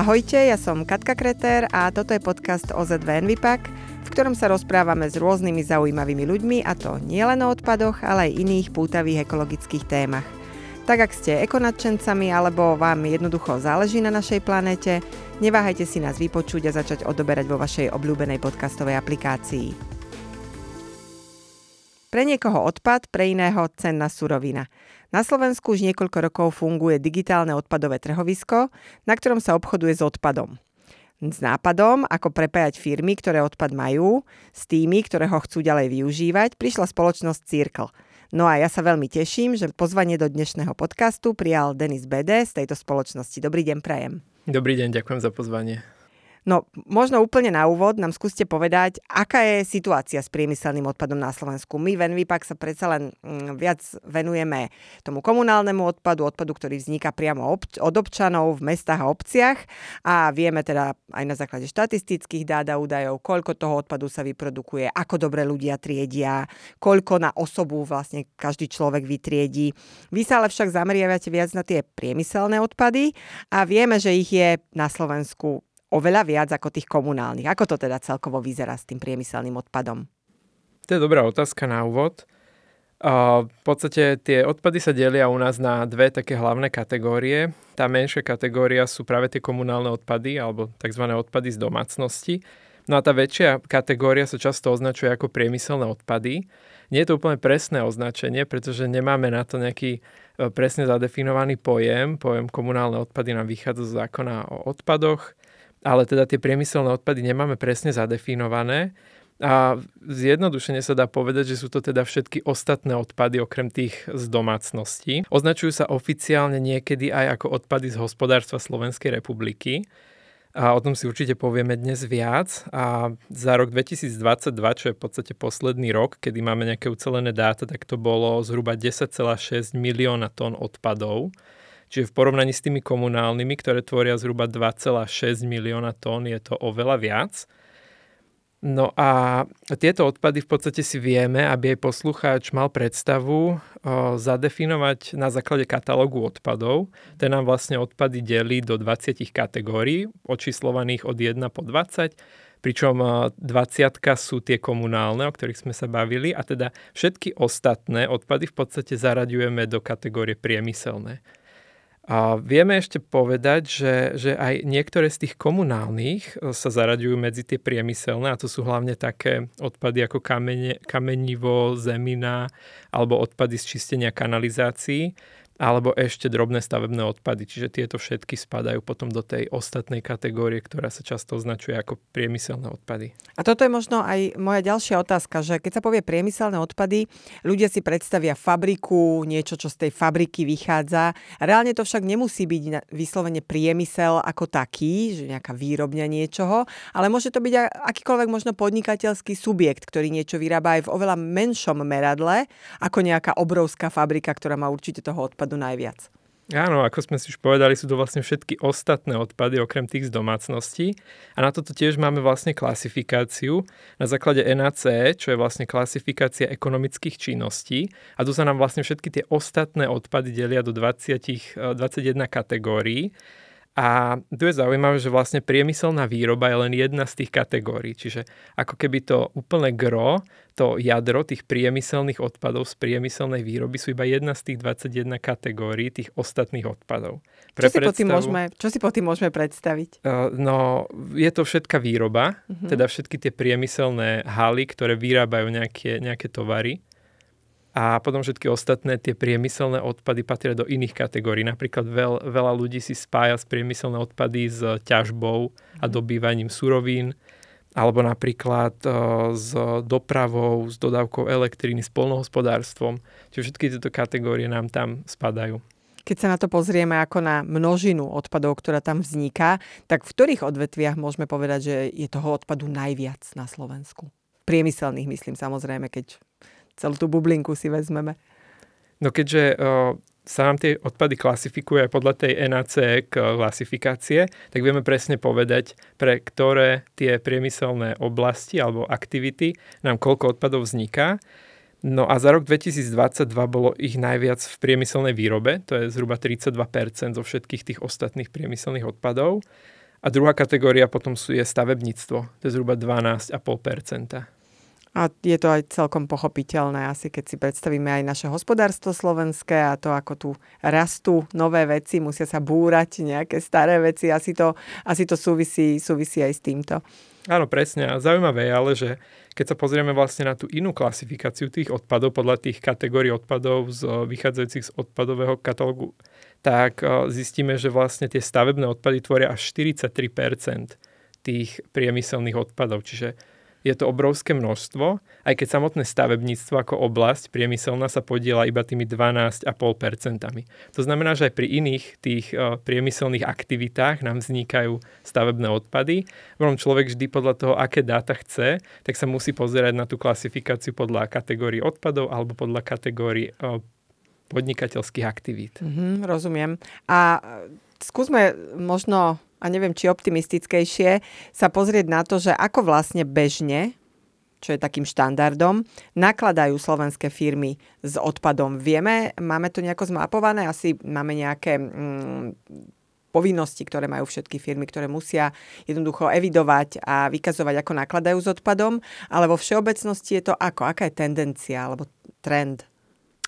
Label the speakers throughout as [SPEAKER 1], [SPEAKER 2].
[SPEAKER 1] Ahojte, ja som Katka Kreter a toto je podcast OZV Envipak, v ktorom sa rozprávame s rôznymi zaujímavými ľuďmi a to nielen o odpadoch, ale aj iných pútavých ekologických témach. Tak ak ste ekonadčencami alebo vám jednoducho záleží na našej planéte, neváhajte si nás vypočuť a začať odoberať vo vašej obľúbenej podcastovej aplikácii. Pre niekoho odpad, pre iného cenná surovina. Na Slovensku už niekoľko rokov funguje digitálne odpadové trhovisko, na ktorom sa obchoduje s odpadom. S nápadom, ako prepájať firmy, ktoré odpad majú, s tými, ktoré ho chcú ďalej využívať, prišla spoločnosť Circle. No a ja sa veľmi teším, že pozvanie do dnešného podcastu prijal Denis Bede z tejto spoločnosti. Dobrý deň, prajem.
[SPEAKER 2] Dobrý deň, ďakujem za pozvanie.
[SPEAKER 1] No, možno úplne na úvod nám skúste povedať, aká je situácia s priemyselným odpadom na Slovensku. My v Envipak sa predsa len mm, viac venujeme tomu komunálnemu odpadu, odpadu, ktorý vzniká priamo od občanov v mestách a obciach a vieme teda aj na základe štatistických dát a údajov, koľko toho odpadu sa vyprodukuje, ako dobre ľudia triedia, koľko na osobu vlastne každý človek vytriedí. Vy sa ale však zameriavate viac na tie priemyselné odpady a vieme, že ich je na Slovensku oveľa viac ako tých komunálnych. Ako to teda celkovo vyzerá s tým priemyselným odpadom?
[SPEAKER 2] To je dobrá otázka na úvod. V podstate tie odpady sa delia u nás na dve také hlavné kategórie. Tá menšia kategória sú práve tie komunálne odpady alebo tzv. odpady z domácnosti. No a tá väčšia kategória sa často označuje ako priemyselné odpady. Nie je to úplne presné označenie, pretože nemáme na to nejaký e, presne zadefinovaný pojem. Pojem komunálne odpady nám vychádza z zákona o odpadoch ale teda tie priemyselné odpady nemáme presne zadefinované. A zjednodušene sa dá povedať, že sú to teda všetky ostatné odpady okrem tých z domácností. Označujú sa oficiálne niekedy aj ako odpady z hospodárstva Slovenskej republiky. A o tom si určite povieme dnes viac. A za rok 2022, čo je v podstate posledný rok, kedy máme nejaké ucelené dáta, tak to bolo zhruba 10,6 milióna tón odpadov. Čiže v porovnaní s tými komunálnymi, ktoré tvoria zhruba 2,6 milióna tón, je to oveľa viac. No a tieto odpady v podstate si vieme, aby aj poslucháč mal predstavu o, zadefinovať na základe katalógu odpadov. Ten nám vlastne odpady delí do 20 kategórií, očíslovaných od 1 po 20, pričom 20 sú tie komunálne, o ktorých sme sa bavili, a teda všetky ostatné odpady v podstate zaraďujeme do kategórie priemyselné. A vieme ešte povedať, že, že aj niektoré z tých komunálnych e, sa zaraďujú medzi tie priemyselné a to sú hlavne také odpady ako kamene, kamenivo, zemina alebo odpady z čistenia kanalizácií alebo ešte drobné stavebné odpady. Čiže tieto všetky spadajú potom do tej ostatnej kategórie, ktorá sa často označuje ako priemyselné odpady.
[SPEAKER 1] A toto je možno aj moja ďalšia otázka, že keď sa povie priemyselné odpady, ľudia si predstavia fabriku, niečo, čo z tej fabriky vychádza. Reálne to však nemusí byť vyslovene priemysel ako taký, že nejaká výrobňa niečoho, ale môže to byť akýkoľvek možno podnikateľský subjekt, ktorý niečo vyrába aj v oveľa menšom meradle, ako nejaká obrovská fabrika, ktorá má určite toho odpadu odpadu najviac.
[SPEAKER 2] Áno, ako sme si už povedali, sú to vlastne všetky ostatné odpady, okrem tých z domácností. A na toto tiež máme vlastne klasifikáciu na základe NAC, čo je vlastne klasifikácia ekonomických činností. A tu sa nám vlastne všetky tie ostatné odpady delia do 20, 21 kategórií. A tu je zaujímavé, že vlastne priemyselná výroba je len jedna z tých kategórií. Čiže ako keby to úplne gro, to jadro tých priemyselných odpadov z priemyselnej výroby sú iba jedna z tých 21 kategórií tých ostatných odpadov.
[SPEAKER 1] Pre čo, si predstavu, tým môžeme, čo si pod tým môžeme predstaviť?
[SPEAKER 2] Uh, no, je to všetká výroba, uh-huh. teda všetky tie priemyselné haly, ktoré vyrábajú nejaké, nejaké tovary a potom všetky ostatné tie priemyselné odpady patria do iných kategórií. Napríklad veľ, veľa ľudí si spája s priemyselné odpady s ťažbou a mhm. dobývaním surovín, alebo napríklad uh, s dopravou, s dodávkou elektriny, s polnohospodárstvom. Čiže všetky tieto kategórie nám tam spadajú.
[SPEAKER 1] Keď sa na to pozrieme ako na množinu odpadov, ktorá tam vzniká, tak v ktorých odvetviach môžeme povedať, že je toho odpadu najviac na Slovensku? Priemyselných myslím samozrejme, keď celú tú bublinku si vezmeme.
[SPEAKER 2] No keďže o, sa nám tie odpady klasifikujú aj podľa tej NAC klasifikácie, tak vieme presne povedať, pre ktoré tie priemyselné oblasti alebo aktivity nám koľko odpadov vzniká. No a za rok 2022 bolo ich najviac v priemyselnej výrobe, to je zhruba 32% zo všetkých tých ostatných priemyselných odpadov. A druhá kategória potom sú je stavebníctvo, to je zhruba 12,5%.
[SPEAKER 1] A je to aj celkom pochopiteľné, asi keď si predstavíme aj naše hospodárstvo slovenské a to, ako tu rastú nové veci, musia sa búrať nejaké staré veci, asi to, asi to súvisí, súvisí aj s týmto.
[SPEAKER 2] Áno, presne. Zaujímavé je ale, že keď sa pozrieme vlastne na tú inú klasifikáciu tých odpadov podľa tých kategórií odpadov z vychádzajúcich z odpadového katalógu, tak zistíme, že vlastne tie stavebné odpady tvoria až 43% tých priemyselných odpadov. Čiže je to obrovské množstvo, aj keď samotné stavebníctvo ako oblasť priemyselná sa podiela iba tými 12,5%. To znamená, že aj pri iných tých uh, priemyselných aktivitách nám vznikajú stavebné odpady. Vrom človek vždy podľa toho, aké dáta chce, tak sa musí pozerať na tú klasifikáciu podľa kategórií odpadov alebo podľa kategórií uh, podnikateľských aktivít.
[SPEAKER 1] Mm-hmm, rozumiem. A skúsme možno a neviem, či optimistickejšie, sa pozrieť na to, že ako vlastne bežne, čo je takým štandardom, nakladajú slovenské firmy s odpadom. Vieme, máme to nejako zmapované, asi máme nejaké mm, povinnosti, ktoré majú všetky firmy, ktoré musia jednoducho evidovať a vykazovať, ako nakladajú s odpadom, ale vo všeobecnosti je to ako? Aká je tendencia alebo trend?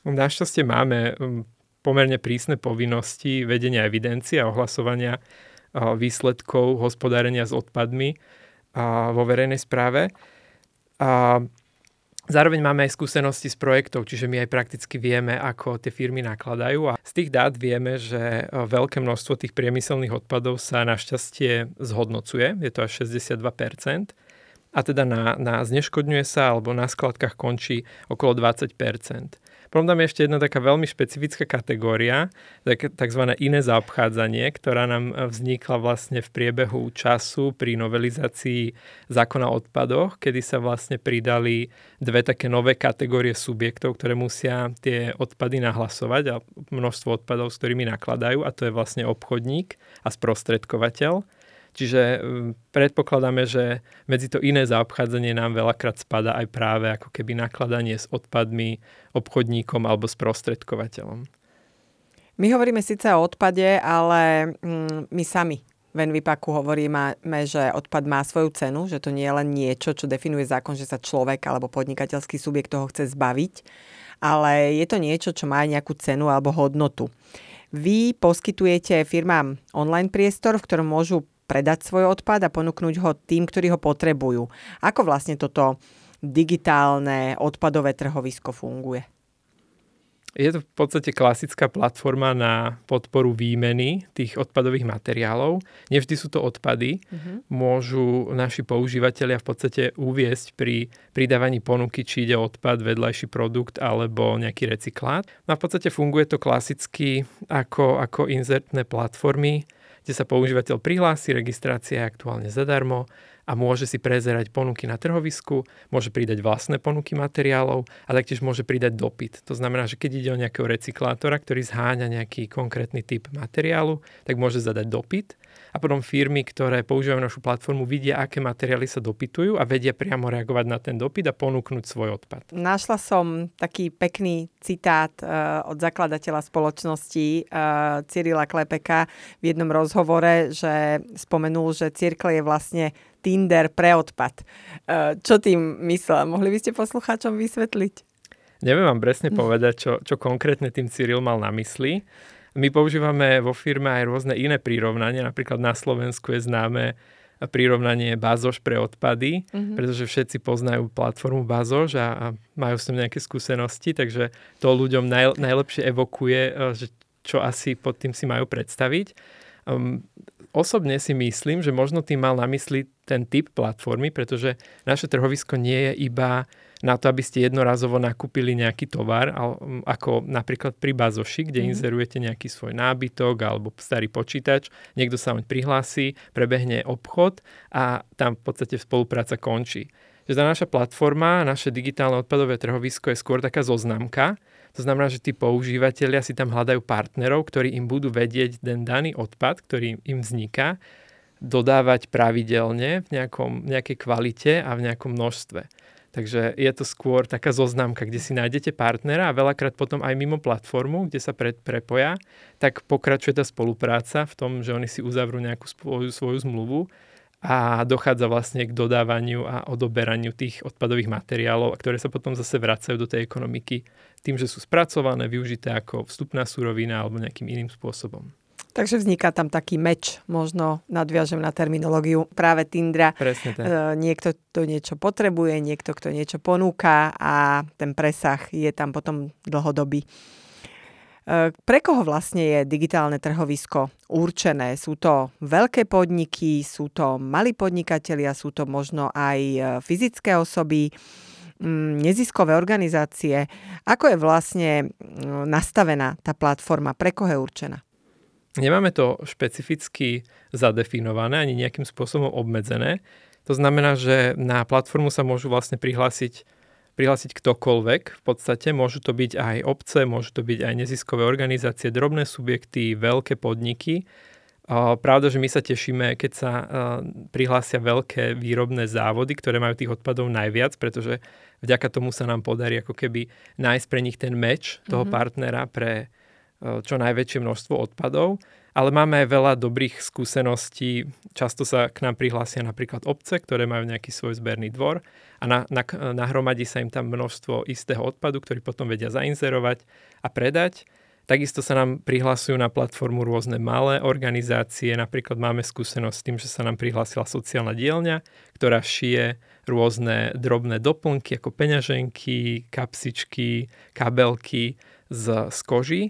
[SPEAKER 2] Našťastie máme mm, pomerne prísne povinnosti vedenia evidencie a ohlasovania výsledkov hospodárenia s odpadmi vo verejnej správe. A zároveň máme aj skúsenosti s projektov, čiže my aj prakticky vieme, ako tie firmy nakladajú a z tých dát vieme, že veľké množstvo tých priemyselných odpadov sa našťastie zhodnocuje, je to až 62%, a teda na, na zneškodňuje sa alebo na skladkách končí okolo 20%. Potom tam je ešte jedna taká veľmi špecifická kategória, tzv. iné zaobchádzanie, ktorá nám vznikla vlastne v priebehu času pri novelizácii zákona o odpadoch, kedy sa vlastne pridali dve také nové kategórie subjektov, ktoré musia tie odpady nahlasovať a množstvo odpadov, s ktorými nakladajú a to je vlastne obchodník a sprostredkovateľ. Čiže predpokladáme, že medzi to iné zaobchádzanie nám veľakrát spada aj práve ako keby nakladanie s odpadmi obchodníkom alebo sprostredkovateľom.
[SPEAKER 1] My hovoríme síce o odpade, ale my sami v Envipaku hovoríme, že odpad má svoju cenu, že to nie je len niečo, čo definuje zákon, že sa človek alebo podnikateľský subjekt toho chce zbaviť, ale je to niečo, čo má nejakú cenu alebo hodnotu. Vy poskytujete firmám online priestor, v ktorom môžu predať svoj odpad a ponúknuť ho tým, ktorí ho potrebujú. Ako vlastne toto digitálne odpadové trhovisko funguje?
[SPEAKER 2] Je to v podstate klasická platforma na podporu výmeny tých odpadových materiálov. Nevždy sú to odpady. Uh-huh. Môžu naši používateľia v podstate uviesť pri pridávaní ponuky, či ide odpad, vedľajší produkt alebo nejaký recyklát. No a v podstate funguje to klasicky ako, ako inzertné platformy, kde sa používateľ prihlási, registrácia je aktuálne zadarmo a môže si prezerať ponuky na trhovisku, môže pridať vlastné ponuky materiálov a taktiež môže pridať dopyt. To znamená, že keď ide o nejakého recyklátora, ktorý zháňa nejaký konkrétny typ materiálu, tak môže zadať dopyt a potom firmy, ktoré používajú našu platformu, vidia, aké materiály sa dopytujú a vedia priamo reagovať na ten dopyt a ponúknuť svoj odpad.
[SPEAKER 1] Našla som taký pekný citát uh, od zakladateľa spoločnosti uh, Cyrila Klepeka v jednom rozhovore, že spomenul, že Cirkle je vlastne Tinder pre odpad. Uh, čo tým myslel? Mohli by ste poslucháčom vysvetliť?
[SPEAKER 2] Neviem vám presne povedať, čo, čo konkrétne tým Cyril mal na mysli. My používame vo firme aj rôzne iné prírovnania, napríklad na Slovensku je známe prirovnanie Bazoš pre odpady, mm-hmm. pretože všetci poznajú platformu Bazoš a, a majú s tým nejaké skúsenosti, takže to ľuďom naj, najlepšie evokuje, e, že čo asi pod tým si majú predstaviť. Um, osobne si myslím, že možno tým mal na mysli ten typ platformy, pretože naše trhovisko nie je iba na to, aby ste jednorazovo nakúpili nejaký tovar, ako napríklad pri Bazoši, kde mm-hmm. inzerujete nejaký svoj nábytok alebo starý počítač, niekto sa oň prihlási, prebehne obchod a tam v podstate spolupráca končí. Že tá naša platforma, naše digitálne odpadové trhovisko je skôr taká zoznamka, to znamená, že tí používateľia si tam hľadajú partnerov, ktorí im budú vedieť ten daný odpad, ktorý im vzniká, dodávať pravidelne v nejakom, nejakej kvalite a v nejakom množstve. Takže je to skôr taká zoznamka, kde si nájdete partnera a veľakrát potom aj mimo platformu, kde sa pre, prepoja, tak pokračuje tá spolupráca v tom, že oni si uzavrú nejakú svoju, svoju zmluvu a dochádza vlastne k dodávaniu a odoberaniu tých odpadových materiálov, ktoré sa potom zase vracajú do tej ekonomiky tým, že sú spracované, využité ako vstupná surovina alebo nejakým iným spôsobom.
[SPEAKER 1] Takže vzniká tam taký meč, možno nadviažem na terminológiu práve Tindra.
[SPEAKER 2] Presne tak. E,
[SPEAKER 1] niekto to niečo potrebuje, niekto, kto niečo ponúka a ten presah je tam potom dlhodobý. E, pre koho vlastne je digitálne trhovisko určené? Sú to veľké podniky, sú to malí podnikatelia, sú to možno aj e, fyzické osoby, mm, neziskové organizácie. Ako je vlastne nastavená tá platforma? Pre koho je určená?
[SPEAKER 2] Nemáme to špecificky zadefinované ani nejakým spôsobom obmedzené. To znamená, že na platformu sa môžu vlastne prihlásiť, prihlásiť ktokoľvek. V podstate môžu to byť aj obce, môžu to byť aj neziskové organizácie, drobné subjekty, veľké podniky. Pravda, že my sa tešíme, keď sa prihlásia veľké výrobné závody, ktoré majú tých odpadov najviac, pretože vďaka tomu sa nám podarí ako keby nájsť pre nich ten meč toho mm-hmm. partnera pre, čo najväčšie množstvo odpadov, ale máme aj veľa dobrých skúseností. Často sa k nám prihlásia napríklad obce, ktoré majú nejaký svoj zberný dvor a na, na, nahromadí sa im tam množstvo istého odpadu, ktorý potom vedia zainzerovať a predať. Takisto sa nám prihlasujú na platformu rôzne malé organizácie. Napríklad máme skúsenosť s tým, že sa nám prihlásila sociálna dielňa, ktorá šije rôzne drobné doplnky ako peňaženky, kapsičky, kabelky z, z koží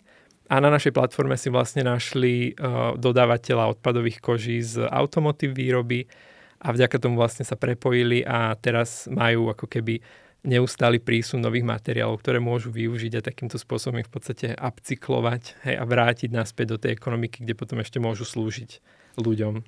[SPEAKER 2] a na našej platforme si vlastne našli uh, dodávateľa odpadových koží z automotív výroby a vďaka tomu vlastne sa prepojili a teraz majú ako keby neustály prísun nových materiálov, ktoré môžu využiť a takýmto spôsobom ich v podstate upcyklovať hej, a vrátiť naspäť do tej ekonomiky, kde potom ešte môžu slúžiť ľuďom.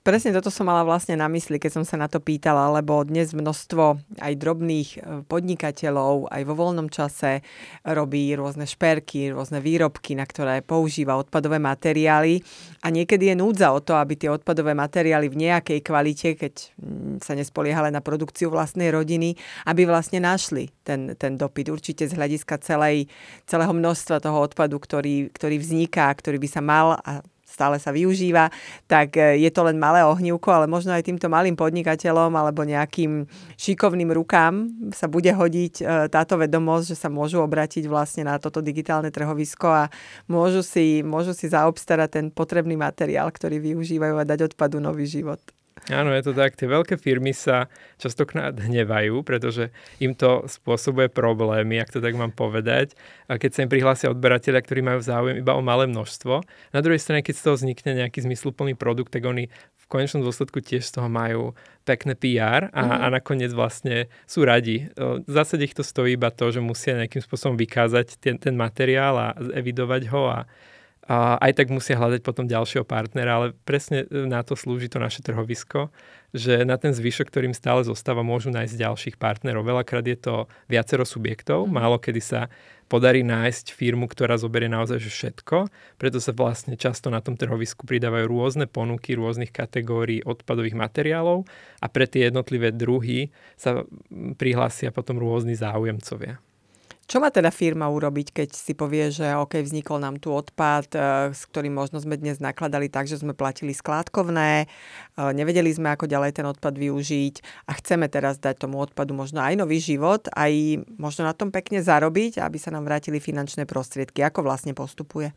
[SPEAKER 1] Presne toto som mala vlastne na mysli, keď som sa na to pýtala, lebo dnes množstvo aj drobných e, podnikateľov aj vo voľnom čase robí rôzne šperky, rôzne výrobky, na ktoré používa odpadové materiály a niekedy je núdza o to, aby tie odpadové materiály v nejakej kvalite, keď mm, sa nespolieha na produkciu vlastnej rodiny, aby vlastne našli ten, ten dopyt. Určite z hľadiska celej, celého množstva toho odpadu, ktorý, ktorý vzniká, ktorý by sa mal a stále sa využíva, tak e, je to len malé ohnívko, ale možno aj týmto malým podnikateľom alebo nejakým šikovným rukám sa bude hodiť e, táto vedomosť, že sa môžu obrátiť vlastne na toto digitálne trhovisko a môžu si, môžu si zaobstarať ten potrebný materiál, ktorý využívajú a dať odpadu nový život.
[SPEAKER 2] Áno, je to tak. Tie veľké firmy sa častokrát hnevajú, pretože im to spôsobuje problémy, ak to tak mám povedať. A keď sa im prihlásia odberateľia, ktorí majú záujem iba o malé množstvo. Na druhej strane, keď z toho vznikne nejaký zmysluplný produkt, tak oni v konečnom dôsledku tiež z toho majú pekné PR a, mm. a nakoniec vlastne sú radi. V zásade ich to stojí iba to, že musia nejakým spôsobom vykázať ten, ten materiál a evidovať ho a a aj tak musia hľadať potom ďalšieho partnera, ale presne na to slúži to naše trhovisko, že na ten zvyšok, ktorým stále zostáva, môžu nájsť ďalších partnerov. Veľakrát je to viacero subjektov, mm. málo kedy sa podarí nájsť firmu, ktorá zoberie naozaj všetko, preto sa vlastne často na tom trhovisku pridávajú rôzne ponuky rôznych kategórií odpadových materiálov a pre tie jednotlivé druhy sa prihlásia potom rôzni záujemcovia.
[SPEAKER 1] Čo má teda firma urobiť, keď si povie, že OK, vznikol nám tu odpad, eh, s ktorým možno sme dnes nakladali tak, že sme platili skládkovné, eh, nevedeli sme, ako ďalej ten odpad využiť a chceme teraz dať tomu odpadu možno aj nový život, aj možno na tom pekne zarobiť, aby sa nám vrátili finančné prostriedky. Ako vlastne postupuje?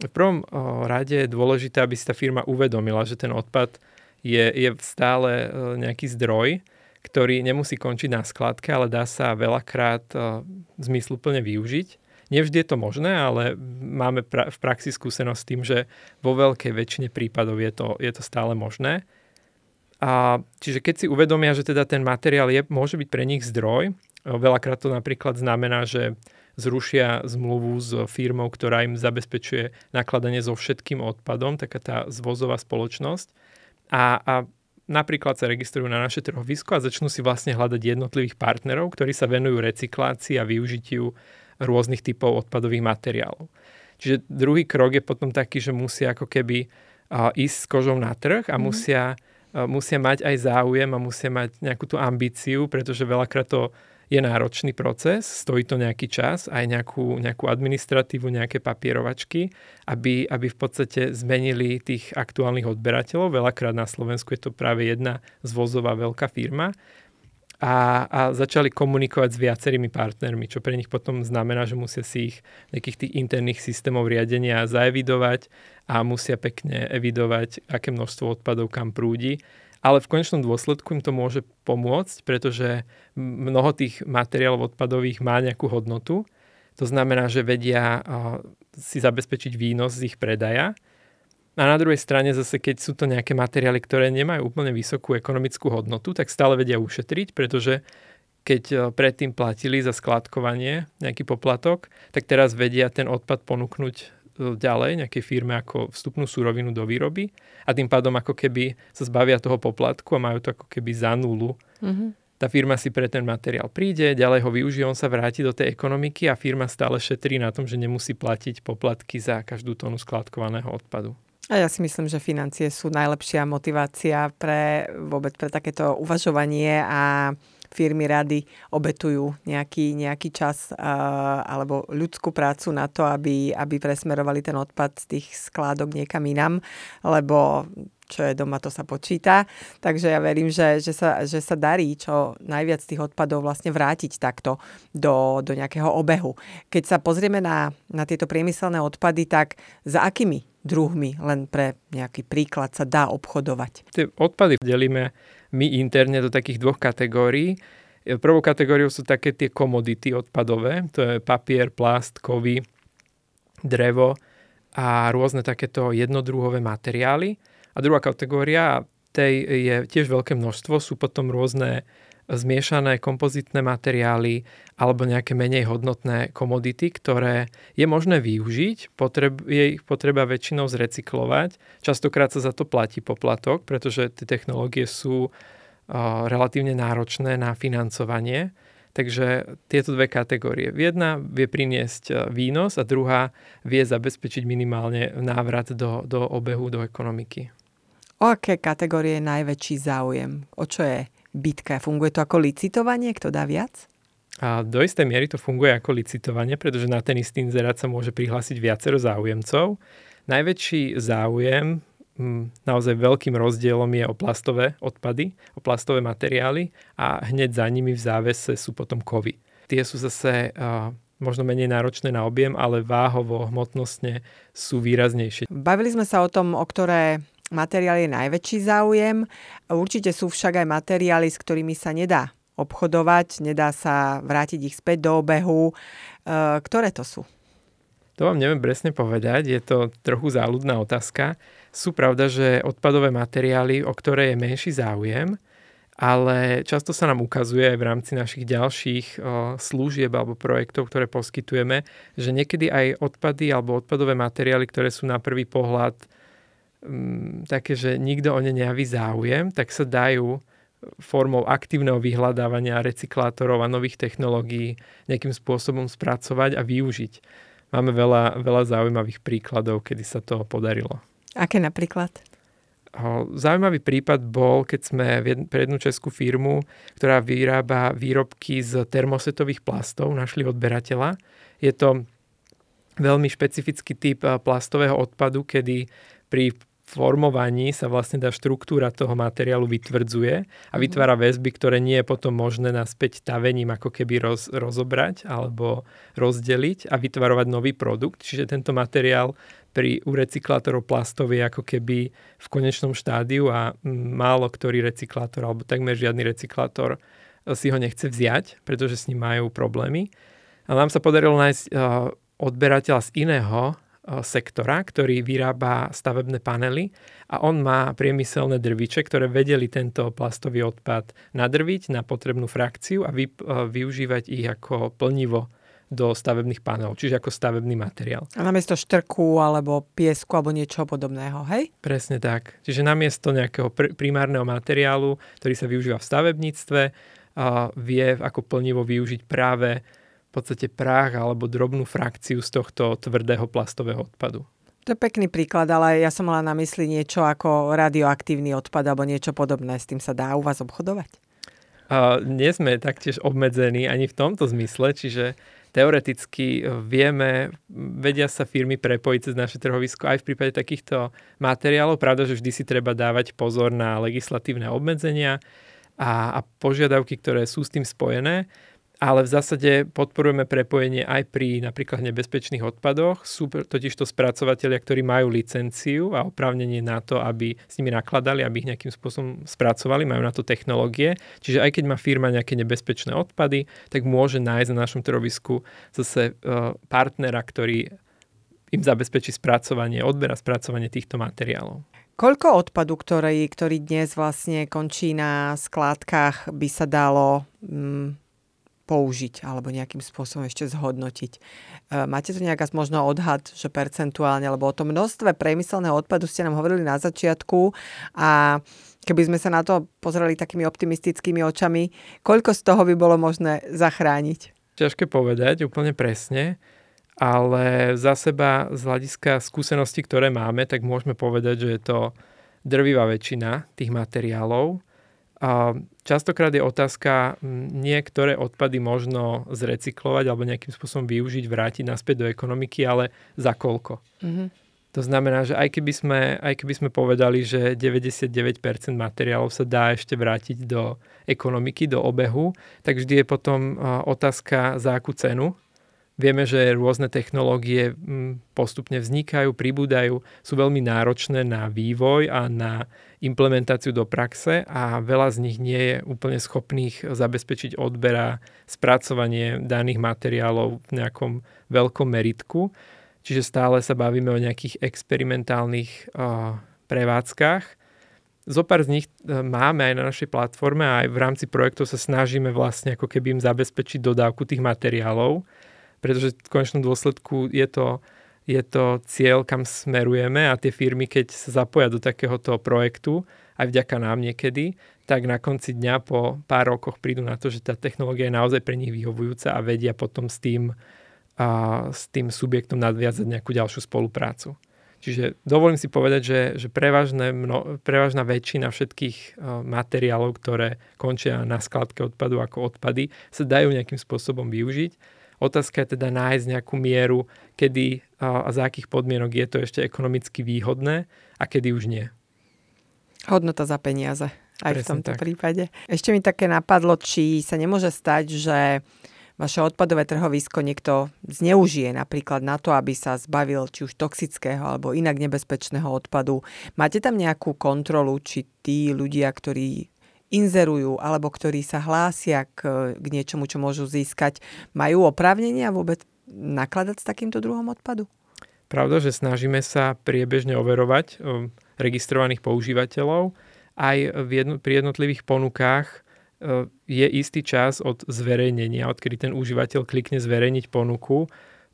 [SPEAKER 2] V prvom eh, rade je dôležité, aby si tá firma uvedomila, že ten odpad je, je stále nejaký zdroj, ktorý nemusí končiť na skladke, ale dá sa veľakrát uh, zmysluplne využiť. Nevždy je to možné, ale máme pra- v praxi skúsenosť s tým, že vo veľkej väčšine prípadov je to, je to stále možné. A, čiže keď si uvedomia, že teda ten materiál je, môže byť pre nich zdroj, veľakrát to napríklad znamená, že zrušia zmluvu s firmou, ktorá im zabezpečuje nakladanie so všetkým odpadom, taká tá zvozová spoločnosť. A, a napríklad sa registrujú na naše trhovisko a začnú si vlastne hľadať jednotlivých partnerov, ktorí sa venujú recyklácii a využitiu rôznych typov odpadových materiálov. Čiže druhý krok je potom taký, že musia ako keby ísť s kožou na trh a mm. musia musia mať aj záujem a musia mať nejakú tú ambíciu, pretože veľakrát to je náročný proces, stojí to nejaký čas, aj nejakú, nejakú administratívu, nejaké papierovačky, aby, aby v podstate zmenili tých aktuálnych odberateľov. Veľakrát na Slovensku je to práve jedna zvozová veľká firma a, a začali komunikovať s viacerými partnermi, čo pre nich potom znamená, že musia si ich nejakých tých interných systémov riadenia zaevidovať a musia pekne evidovať, aké množstvo odpadov kam prúdi ale v konečnom dôsledku im to môže pomôcť, pretože mnoho tých materiálov odpadových má nejakú hodnotu. To znamená, že vedia si zabezpečiť výnos z ich predaja. A na druhej strane zase, keď sú to nejaké materiály, ktoré nemajú úplne vysokú ekonomickú hodnotu, tak stále vedia ušetriť, pretože keď predtým platili za skladkovanie nejaký poplatok, tak teraz vedia ten odpad ponúknuť ďalej nejakej firme ako vstupnú súrovinu do výroby a tým pádom ako keby sa zbavia toho poplatku a majú to ako keby za nulu. Mm-hmm. Tá firma si pre ten materiál príde, ďalej ho využije, on sa vráti do tej ekonomiky a firma stále šetrí na tom, že nemusí platiť poplatky za každú tónu skladkovaného odpadu.
[SPEAKER 1] A ja si myslím, že financie sú najlepšia motivácia pre vôbec pre takéto uvažovanie a firmy rady obetujú nejaký, nejaký čas alebo ľudskú prácu na to, aby, aby presmerovali ten odpad z tých skládok niekam inam, lebo čo je doma, to sa počíta. Takže ja verím, že, že, sa, že sa darí čo najviac tých odpadov vlastne vrátiť takto do, do nejakého obehu. Keď sa pozrieme na, na tieto priemyselné odpady, tak za akými druhmi, len pre nejaký príklad, sa dá obchodovať?
[SPEAKER 2] Tie odpady delíme my interne do takých dvoch kategórií. Prvou kategóriou sú také tie komodity odpadové, to je papier, plast, kovy, drevo a rôzne takéto jednodruhové materiály. A druhá kategória, tej je tiež veľké množstvo, sú potom rôzne zmiešané kompozitné materiály alebo nejaké menej hodnotné komodity, ktoré je možné využiť, potreb, je ich potreba väčšinou zrecyklovať. Častokrát sa za to platí poplatok, pretože tie technológie sú uh, relatívne náročné na financovanie. Takže tieto dve kategórie. Jedna vie priniesť výnos a druhá vie zabezpečiť minimálne návrat do, do obehu, do ekonomiky.
[SPEAKER 1] O aké kategórie je najväčší záujem? O čo je bitka? Funguje to ako licitovanie? Kto dá viac?
[SPEAKER 2] A do istej miery to funguje ako licitovanie, pretože na ten istý inzerát sa môže prihlásiť viacero záujemcov. Najväčší záujem naozaj veľkým rozdielom je o plastové odpady, o plastové materiály a hneď za nimi v závese sú potom kovy. Tie sú zase uh, možno menej náročné na objem, ale váhovo, hmotnostne sú výraznejšie.
[SPEAKER 1] Bavili sme sa o tom, o ktoré materiál je najväčší záujem. Určite sú však aj materiály, s ktorými sa nedá obchodovať, nedá sa vrátiť ich späť do obehu. E, ktoré to sú?
[SPEAKER 2] To vám neviem presne povedať, je to trochu záľudná otázka. Sú pravda, že odpadové materiály, o ktoré je menší záujem, ale často sa nám ukazuje aj v rámci našich ďalších služieb alebo projektov, ktoré poskytujeme, že niekedy aj odpady alebo odpadové materiály, ktoré sú na prvý pohľad m, také, že nikto o ne nejaví záujem, tak sa dajú formou aktívneho vyhľadávania recyklátorov a nových technológií nejakým spôsobom spracovať a využiť. Máme veľa, veľa zaujímavých príkladov, kedy sa to podarilo.
[SPEAKER 1] Aké napríklad?
[SPEAKER 2] Zaujímavý prípad bol, keď sme pre jednu českú firmu, ktorá vyrába výrobky z termosetových plastov, našli odberateľa. Je to veľmi špecifický typ plastového odpadu, kedy pri formovaní sa vlastne tá štruktúra toho materiálu vytvrdzuje a vytvára väzby, ktoré nie je potom možné naspäť tavením ako keby roz, rozobrať alebo rozdeliť a vytvarovať nový produkt. Čiže tento materiál pri, u recyklátorov plastov je ako keby v konečnom štádiu a málo ktorý recyklátor alebo takmer žiadny recyklátor e, si ho nechce vziať, pretože s ním majú problémy. A nám sa podarilo nájsť uh, odberateľa z iného sektora, ktorý vyrába stavebné panely a on má priemyselné drviče, ktoré vedeli tento plastový odpad nadrviť na potrebnú frakciu a vy, uh, využívať ich ako plnivo do stavebných panelov, čiže ako stavebný materiál.
[SPEAKER 1] A namiesto štrku alebo piesku alebo niečo podobného, hej?
[SPEAKER 2] Presne tak. Čiže namiesto nejakého pr- primárneho materiálu, ktorý sa využíva v stavebníctve, a vie ako plnivo využiť práve podstate práh alebo drobnú frakciu z tohto tvrdého plastového odpadu.
[SPEAKER 1] To je pekný príklad, ale ja som mala na mysli niečo ako radioaktívny odpad alebo niečo podobné. S tým sa dá u vás obchodovať?
[SPEAKER 2] Uh, nie sme taktiež obmedzení ani v tomto zmysle, čiže teoreticky vieme, vedia sa firmy prepojiť cez naše trhovisko aj v prípade takýchto materiálov. Pravda, že vždy si treba dávať pozor na legislatívne obmedzenia a, a požiadavky, ktoré sú s tým spojené ale v zásade podporujeme prepojenie aj pri napríklad nebezpečných odpadoch. Sú totižto spracovateľia, ktorí majú licenciu a oprávnenie na to, aby s nimi nakladali, aby ich nejakým spôsobom spracovali, majú na to technológie. Čiže aj keď má firma nejaké nebezpečné odpady, tak môže nájsť na našom trhovisku zase e, partnera, ktorý im zabezpečí spracovanie, odbera spracovanie týchto materiálov.
[SPEAKER 1] Koľko odpadu, ktorý, ktorý dnes vlastne končí na skládkach, by sa dalo mm, použiť alebo nejakým spôsobom ešte zhodnotiť. E, máte tu nejaká možno odhad, že percentuálne, lebo o tom množstve priemyselného odpadu ste nám hovorili na začiatku a keby sme sa na to pozreli takými optimistickými očami, koľko z toho by bolo možné zachrániť?
[SPEAKER 2] Ťažké povedať úplne presne, ale za seba z hľadiska skúseností, ktoré máme, tak môžeme povedať, že je to drvivá väčšina tých materiálov častokrát je otázka, niektoré odpady možno zrecyklovať alebo nejakým spôsobom využiť, vrátiť naspäť do ekonomiky, ale za koľko. Mm-hmm. To znamená, že aj keby, sme, aj keby sme povedali, že 99% materiálov sa dá ešte vrátiť do ekonomiky, do obehu, tak vždy je potom otázka za akú cenu Vieme, že rôzne technológie postupne vznikajú, pribúdajú, sú veľmi náročné na vývoj a na implementáciu do praxe a veľa z nich nie je úplne schopných zabezpečiť odbera, spracovanie daných materiálov v nejakom veľkom meritku. Čiže stále sa bavíme o nejakých experimentálnych uh, prevádzkach. Zopár z nich e, máme aj na našej platforme a aj v rámci projektov sa snažíme vlastne ako keby im zabezpečiť dodávku tých materiálov pretože v konečnom dôsledku je to, je to cieľ, kam smerujeme a tie firmy, keď sa zapoja do takéhoto projektu, aj vďaka nám niekedy, tak na konci dňa po pár rokoch prídu na to, že tá technológia je naozaj pre nich vyhovujúca a vedia potom s tým, a, s tým subjektom nadviazať nejakú ďalšiu spoluprácu. Čiže dovolím si povedať, že, že prevažné mno, prevažná väčšina všetkých materiálov, ktoré končia na skladke odpadu ako odpady, sa dajú nejakým spôsobom využiť Otázka je teda nájsť nejakú mieru, kedy a za akých podmienok je to ešte ekonomicky výhodné a kedy už nie.
[SPEAKER 1] Hodnota za peniaze aj Presne v tomto tak. prípade. Ešte mi také napadlo, či sa nemôže stať, že vaše odpadové trhovisko niekto zneužije napríklad na to, aby sa zbavil či už toxického alebo inak nebezpečného odpadu. Máte tam nejakú kontrolu, či tí ľudia, ktorí inzerujú alebo ktorí sa hlásia k, k niečomu, čo môžu získať, majú oprávnenia vôbec nakladať s takýmto druhom odpadu?
[SPEAKER 2] Pravda, že snažíme sa priebežne overovať registrovaných používateľov. Aj v jedno, pri jednotlivých ponukách je istý čas od zverejnenia, odkedy ten užívateľ klikne zverejniť ponuku,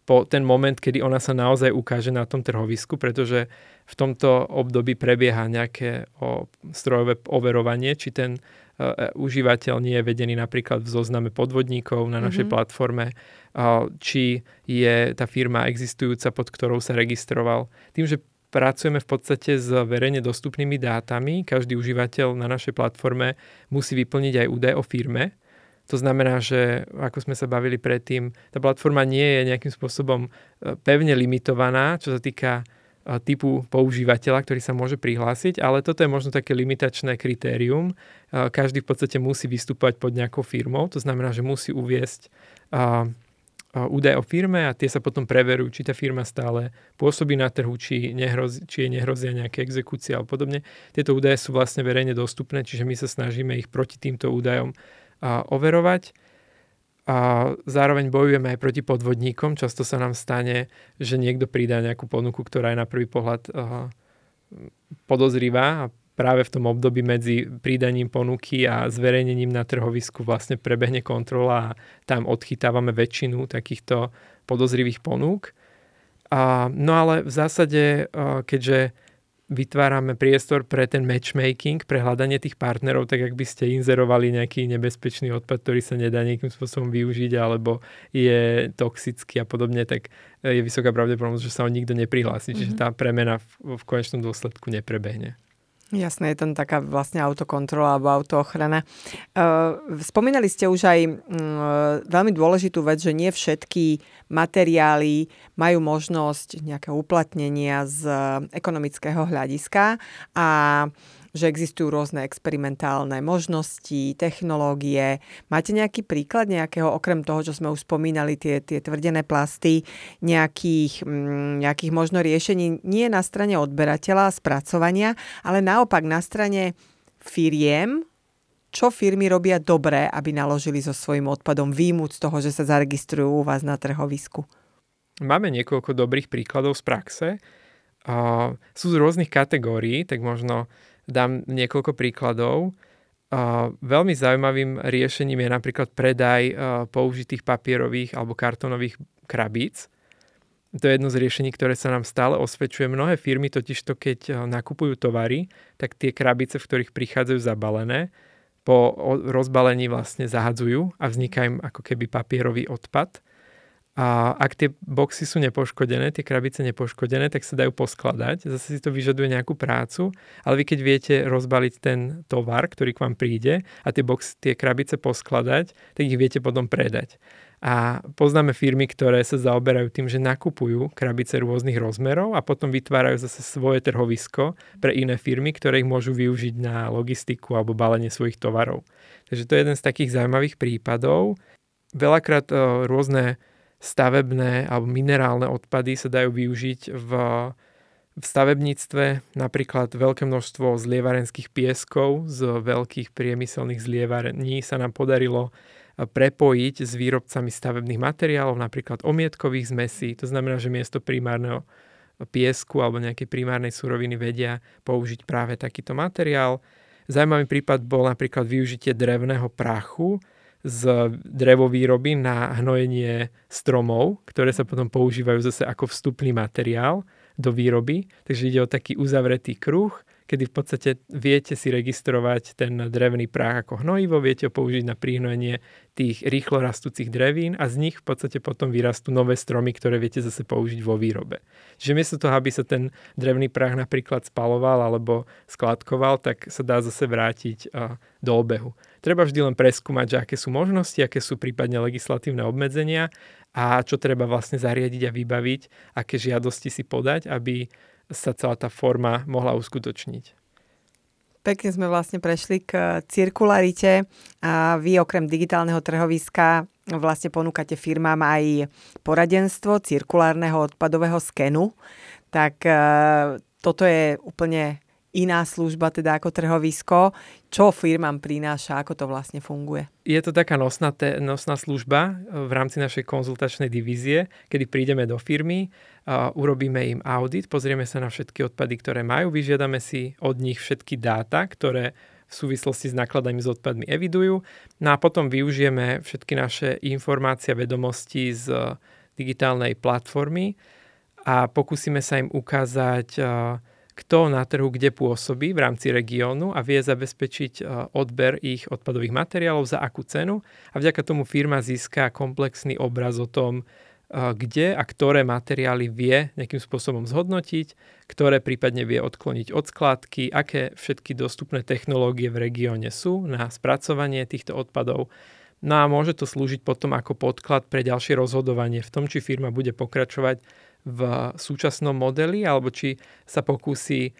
[SPEAKER 2] po ten moment, kedy ona sa naozaj ukáže na tom trhovisku, pretože v tomto období prebieha nejaké o, strojové overovanie, či ten uh, užívateľ nie je vedený napríklad v zozname podvodníkov na našej mm-hmm. platforme, uh, či je tá firma existujúca, pod ktorou sa registroval. Tým, že pracujeme v podstate s verejne dostupnými dátami, každý užívateľ na našej platforme musí vyplniť aj údaj o firme, to znamená, že ako sme sa bavili predtým, tá platforma nie je nejakým spôsobom e, pevne limitovaná, čo sa týka e, typu používateľa, ktorý sa môže prihlásiť, ale toto je možno také limitačné kritérium. Každý v podstate musí vystúpať pod nejakou firmou, to znamená, že musí uviesť údaje o firme a tie sa potom preverujú, či tá firma stále pôsobí na trhu, či, nehrozi, či jej nehrozia nejaké exekúcie a podobne. Tieto údaje sú vlastne verejne dostupné, čiže my sa snažíme ich proti týmto údajom overovať. A zároveň bojujeme aj proti podvodníkom. Často sa nám stane, že niekto pridá nejakú ponuku, ktorá je na prvý pohľad podozrivá a práve v tom období medzi pridaním ponuky a zverejnením na trhovisku vlastne prebehne kontrola a tam odchytávame väčšinu takýchto podozrivých ponúk. A, no ale v zásade, keďže vytvárame priestor pre ten matchmaking, pre hľadanie tých partnerov, tak ak by ste inzerovali nejaký nebezpečný odpad, ktorý sa nedá nejakým spôsobom využiť alebo je toxický a podobne, tak je vysoká pravdepodobnosť, že sa ho nikto neprihlási. Mm-hmm. Čiže mhm. tá premena v, v konečnom dôsledku neprebehne.
[SPEAKER 1] Jasné, je tam taká vlastne autokontrola alebo autoochrana. Spomínali ste už aj mm, veľmi dôležitú vec, že nie všetky materiály majú možnosť nejakého uplatnenia z ekonomického hľadiska a že existujú rôzne experimentálne možnosti, technológie. Máte nejaký príklad nejakého, okrem toho, čo sme už spomínali, tie, tie tvrdené plasty, nejakých, mm, nejakých možno riešení nie na strane odberateľa, spracovania, ale naopak na strane firiem, čo firmy robia dobre, aby naložili so svojím odpadom, z toho, že sa zaregistrujú u vás na trhovisku?
[SPEAKER 2] Máme niekoľko dobrých príkladov z praxe. Uh, sú z rôznych kategórií, tak možno dám niekoľko príkladov. Veľmi zaujímavým riešením je napríklad predaj uh, použitých papierových alebo kartonových krabíc. To je jedno z riešení, ktoré sa nám stále osvedčuje. Mnohé firmy totiž to, keď uh, nakupujú tovary, tak tie krabice, v ktorých prichádzajú zabalené, po rozbalení vlastne zahadzujú a vzniká im ako keby papierový odpad. A ak tie boxy sú nepoškodené, tie krabice nepoškodené, tak sa dajú poskladať. Zase si to vyžaduje nejakú prácu, ale vy keď viete rozbaliť ten tovar, ktorý k vám príde a tie, box, tie krabice poskladať, tak ich viete potom predať. A poznáme firmy, ktoré sa zaoberajú tým, že nakupujú krabice rôznych rozmerov a potom vytvárajú zase svoje trhovisko pre iné firmy, ktoré ich môžu využiť na logistiku alebo balenie svojich tovarov. Takže to je jeden z takých zaujímavých prípadov. Veľakrát rôzne stavebné alebo minerálne odpady sa dajú využiť v, v stavebníctve. Napríklad veľké množstvo zlievarenských pieskov z veľkých priemyselných zlievarení sa nám podarilo eh, prepojiť s výrobcami stavebných materiálov, napríklad omietkových zmesí. To znamená, že miesto primárneho piesku alebo nejakej primárnej suroviny vedia použiť práve takýto materiál. Zaujímavý prípad bol napríklad využitie drevného prachu z drevovýroby na hnojenie stromov, ktoré sa potom používajú zase ako vstupný materiál do výroby. Takže ide o taký uzavretý kruh, kedy v podstate viete si registrovať ten drevný prach ako hnojivo, viete ho použiť na prihnojenie tých rýchlo rastúcich drevín a z nich v podstate potom vyrastú nové stromy, ktoré viete zase použiť vo výrobe. Čiže miesto toho, aby sa ten drevný prach napríklad spaloval alebo skladkoval, tak sa dá zase vrátiť do obehu. Treba vždy len preskúmať, že aké sú možnosti, aké sú prípadne legislatívne obmedzenia a čo treba vlastne zariadiť a vybaviť, aké žiadosti si podať, aby sa celá tá forma mohla uskutočniť.
[SPEAKER 1] Pekne sme vlastne prešli k cirkularite a vy okrem digitálneho trhoviska vlastne ponúkate firmám aj poradenstvo cirkulárneho odpadového skenu. Tak e, toto je úplne iná služba teda ako trhovisko. Čo firmám prináša, ako to vlastne funguje?
[SPEAKER 2] Je to taká nosná, te, nosná služba e, v rámci našej konzultačnej divízie, kedy prídeme do firmy, a urobíme im audit, pozrieme sa na všetky odpady, ktoré majú, vyžiadame si od nich všetky dáta, ktoré v súvislosti s nákladami s odpadmi evidujú. No a potom využijeme všetky naše informácie a vedomosti z digitálnej platformy a pokúsime sa im ukázať kto na trhu kde pôsobí v rámci regiónu a vie zabezpečiť e, odber ich odpadových materiálov za akú cenu a vďaka tomu firma získa komplexný obraz o tom, e, kde a ktoré materiály vie nejakým spôsobom zhodnotiť, ktoré prípadne vie odkloniť od skladky, aké všetky dostupné technológie v regióne sú na spracovanie týchto odpadov. No a môže to slúžiť potom ako podklad pre ďalšie rozhodovanie v tom, či firma bude pokračovať v súčasnom modeli, alebo či sa pokúsi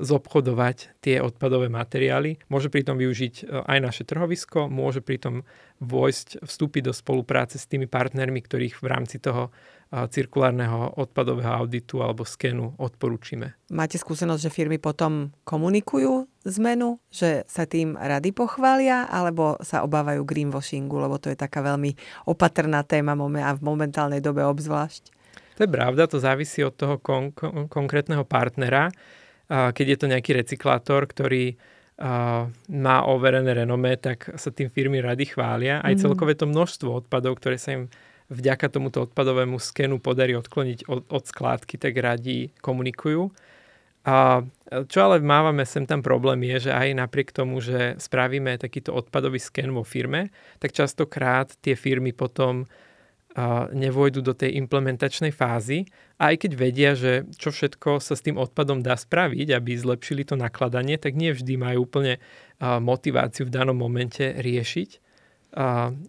[SPEAKER 2] zobchodovať tie odpadové materiály. Môže pritom využiť e, aj naše trhovisko, môže pritom vojsť, vstúpiť do spolupráce s tými partnermi, ktorých v rámci toho cirkulárneho odpadového auditu alebo skenu odporúčime.
[SPEAKER 1] Máte skúsenosť, že firmy potom komunikujú zmenu, že sa tým rady pochvália, alebo sa obávajú greenwashingu, lebo to je taká veľmi opatrná téma a v momentálnej dobe obzvlášť?
[SPEAKER 2] To je pravda, to závisí od toho kon- kon- konkrétneho partnera. Keď je to nejaký recyklátor, ktorý má overené renomé, tak sa tým firmy rady chvália. Aj mm-hmm. celkové to množstvo odpadov, ktoré sa im vďaka tomuto odpadovému skenu podarí odkloniť od, od skládky, tak radi komunikujú. A čo ale mávame sem tam problém je, že aj napriek tomu, že spravíme takýto odpadový sken vo firme, tak častokrát tie firmy potom nevojdu do tej implementačnej fázy aj keď vedia, že čo všetko sa s tým odpadom dá spraviť, aby zlepšili to nakladanie, tak nie vždy majú úplne motiváciu v danom momente riešiť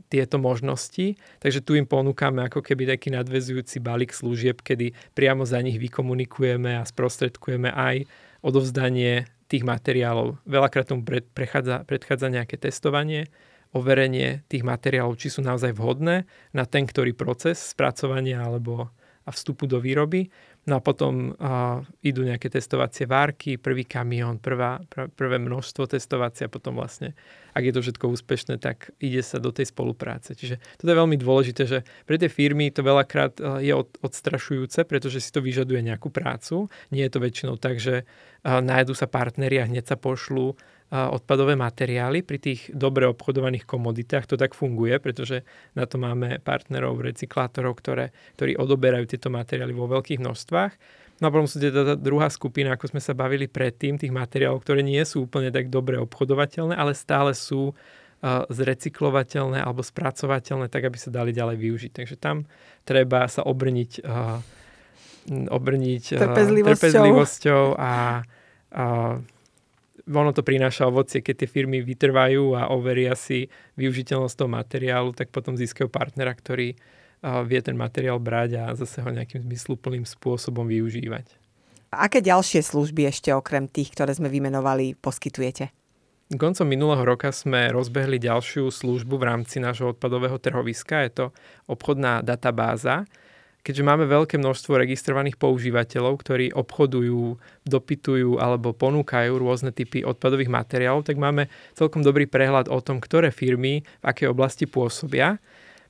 [SPEAKER 2] tieto možnosti. Takže tu im ponúkame ako keby taký nadvezujúci balík služieb, kedy priamo za nich vykomunikujeme a sprostredkujeme aj odovzdanie tých materiálov. Veľakrát tomu prechádza, predchádza nejaké testovanie, overenie tých materiálov, či sú naozaj vhodné na ten, ktorý proces spracovania alebo vstupu do výroby. No a potom uh, idú nejaké testovacie várky, prvý kamión, prvá, pr- prvé množstvo testovacie a potom vlastne, ak je to všetko úspešné, tak ide sa do tej spolupráce. Čiže toto je veľmi dôležité, že pre tie firmy to veľakrát uh, je od, odstrašujúce, pretože si to vyžaduje nejakú prácu. Nie je to väčšinou tak, že uh, nájdu sa partneri a hneď sa pošlú odpadové materiály. Pri tých dobre obchodovaných komoditách to tak funguje, pretože na to máme partnerov, recyklátorov, ktoré, ktorí odoberajú tieto materiály vo veľkých množstvách. No a potom sú teda druhá skupina, ako sme sa bavili predtým, tých materiálov, ktoré nie sú úplne tak dobre obchodovateľné, ale stále sú zrecyklovateľné alebo spracovateľné, tak aby sa dali ďalej využiť. Takže tam treba sa obrniť, obrniť trpezlivosťou. trpezlivosťou a uh, ono to prináša ovocie, keď tie firmy vytrvajú a overia si využiteľnosť toho materiálu, tak potom získajú partnera, ktorý vie ten materiál brať a zase ho nejakým zmysluplným spôsobom využívať.
[SPEAKER 1] A aké ďalšie služby ešte okrem tých, ktoré sme vymenovali, poskytujete?
[SPEAKER 2] Koncom minulého roka sme rozbehli ďalšiu službu v rámci nášho odpadového trhoviska. Je to obchodná databáza, keďže máme veľké množstvo registrovaných používateľov, ktorí obchodujú, dopytujú alebo ponúkajú rôzne typy odpadových materiálov, tak máme celkom dobrý prehľad o tom, ktoré firmy v akej oblasti pôsobia.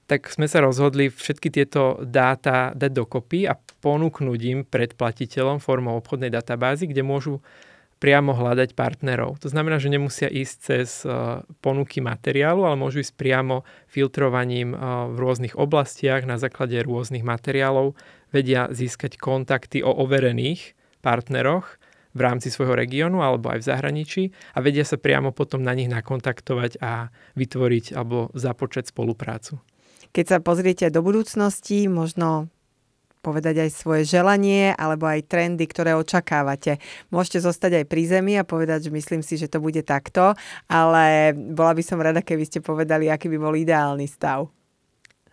[SPEAKER 2] Tak sme sa rozhodli všetky tieto dáta dať dokopy a ponúknuť im predplatiteľom formou obchodnej databázy, kde môžu priamo hľadať partnerov. To znamená, že nemusia ísť cez uh, ponuky materiálu, ale môžu ísť priamo filtrovaním uh, v rôznych oblastiach na základe rôznych materiálov. Vedia získať kontakty o overených partneroch v rámci svojho regiónu alebo aj v zahraničí a vedia sa priamo potom na nich nakontaktovať a vytvoriť alebo započať spoluprácu.
[SPEAKER 1] Keď sa pozriete do budúcnosti, možno povedať aj svoje želanie alebo aj trendy, ktoré očakávate. Môžete zostať aj pri zemi a povedať, že myslím si, že to bude takto, ale bola by som rada, keby ste povedali, aký by bol ideálny stav.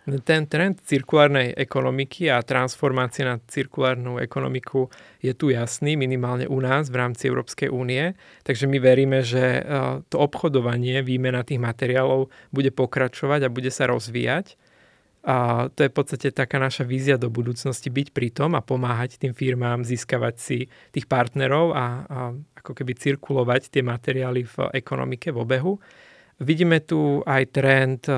[SPEAKER 2] Ten trend cirkulárnej ekonomiky a transformácie na cirkulárnu ekonomiku je tu jasný, minimálne u nás v rámci Európskej únie. Takže my veríme, že e, to obchodovanie, výmena tých materiálov bude pokračovať a bude sa rozvíjať a to je v podstate taká naša vízia do budúcnosti, byť pri tom a pomáhať tým firmám získavať si tých partnerov a, a ako keby cirkulovať tie materiály v ekonomike, v obehu. Vidíme tu aj trend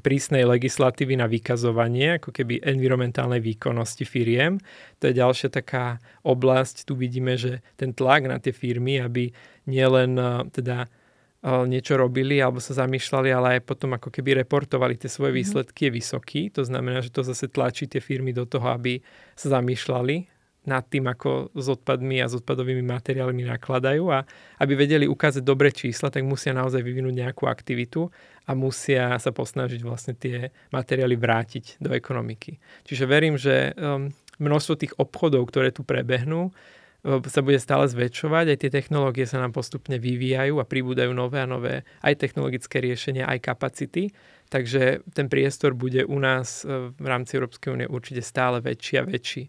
[SPEAKER 2] prísnej legislatívy na vykazovanie, ako keby environmentálnej výkonnosti firiem. To je ďalšia taká oblasť. Tu vidíme, že ten tlak na tie firmy, aby nielen teda niečo robili alebo sa zamýšľali, ale aj potom ako keby reportovali tie svoje mhm. výsledky, je vysoký. To znamená, že to zase tlačí tie firmy do toho, aby sa zamýšľali nad tým, ako s odpadmi a s odpadovými materiálmi nakladajú a aby vedeli ukázať dobré čísla, tak musia naozaj vyvinúť nejakú aktivitu a musia sa posnažiť vlastne tie materiály vrátiť do ekonomiky. Čiže verím, že um, množstvo tých obchodov, ktoré tu prebehnú, sa bude stále zväčšovať, aj tie technológie sa nám postupne vyvíjajú a pribúdajú nové a nové aj technologické riešenia, aj kapacity. Takže ten priestor bude u nás e, v rámci Európskej únie určite stále väčší a väčší.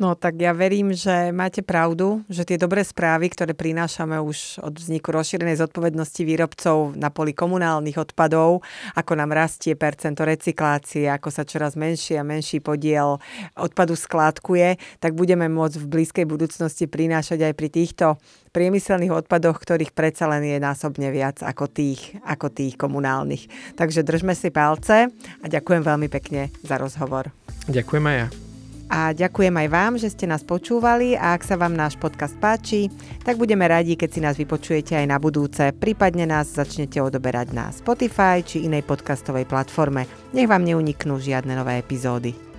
[SPEAKER 1] No tak ja verím, že máte pravdu, že tie dobré správy, ktoré prinášame už od vzniku rozšírenej zodpovednosti výrobcov na poli komunálnych odpadov, ako nám rastie percento recyklácie, ako sa čoraz menší a menší podiel odpadu skládkuje, tak budeme môcť v blízkej budúcnosti prinášať aj pri týchto priemyselných odpadoch, ktorých predsa len je násobne viac ako tých, ako tých komunálnych. Takže držme si palce a ďakujem veľmi pekne za rozhovor.
[SPEAKER 2] Ďakujem aj ja.
[SPEAKER 1] A ďakujem aj vám, že ste nás počúvali a ak sa vám náš podcast páči, tak budeme radi, keď si nás vypočujete aj na budúce, prípadne nás začnete odoberať na Spotify či inej podcastovej platforme. Nech vám neuniknú žiadne nové epizódy.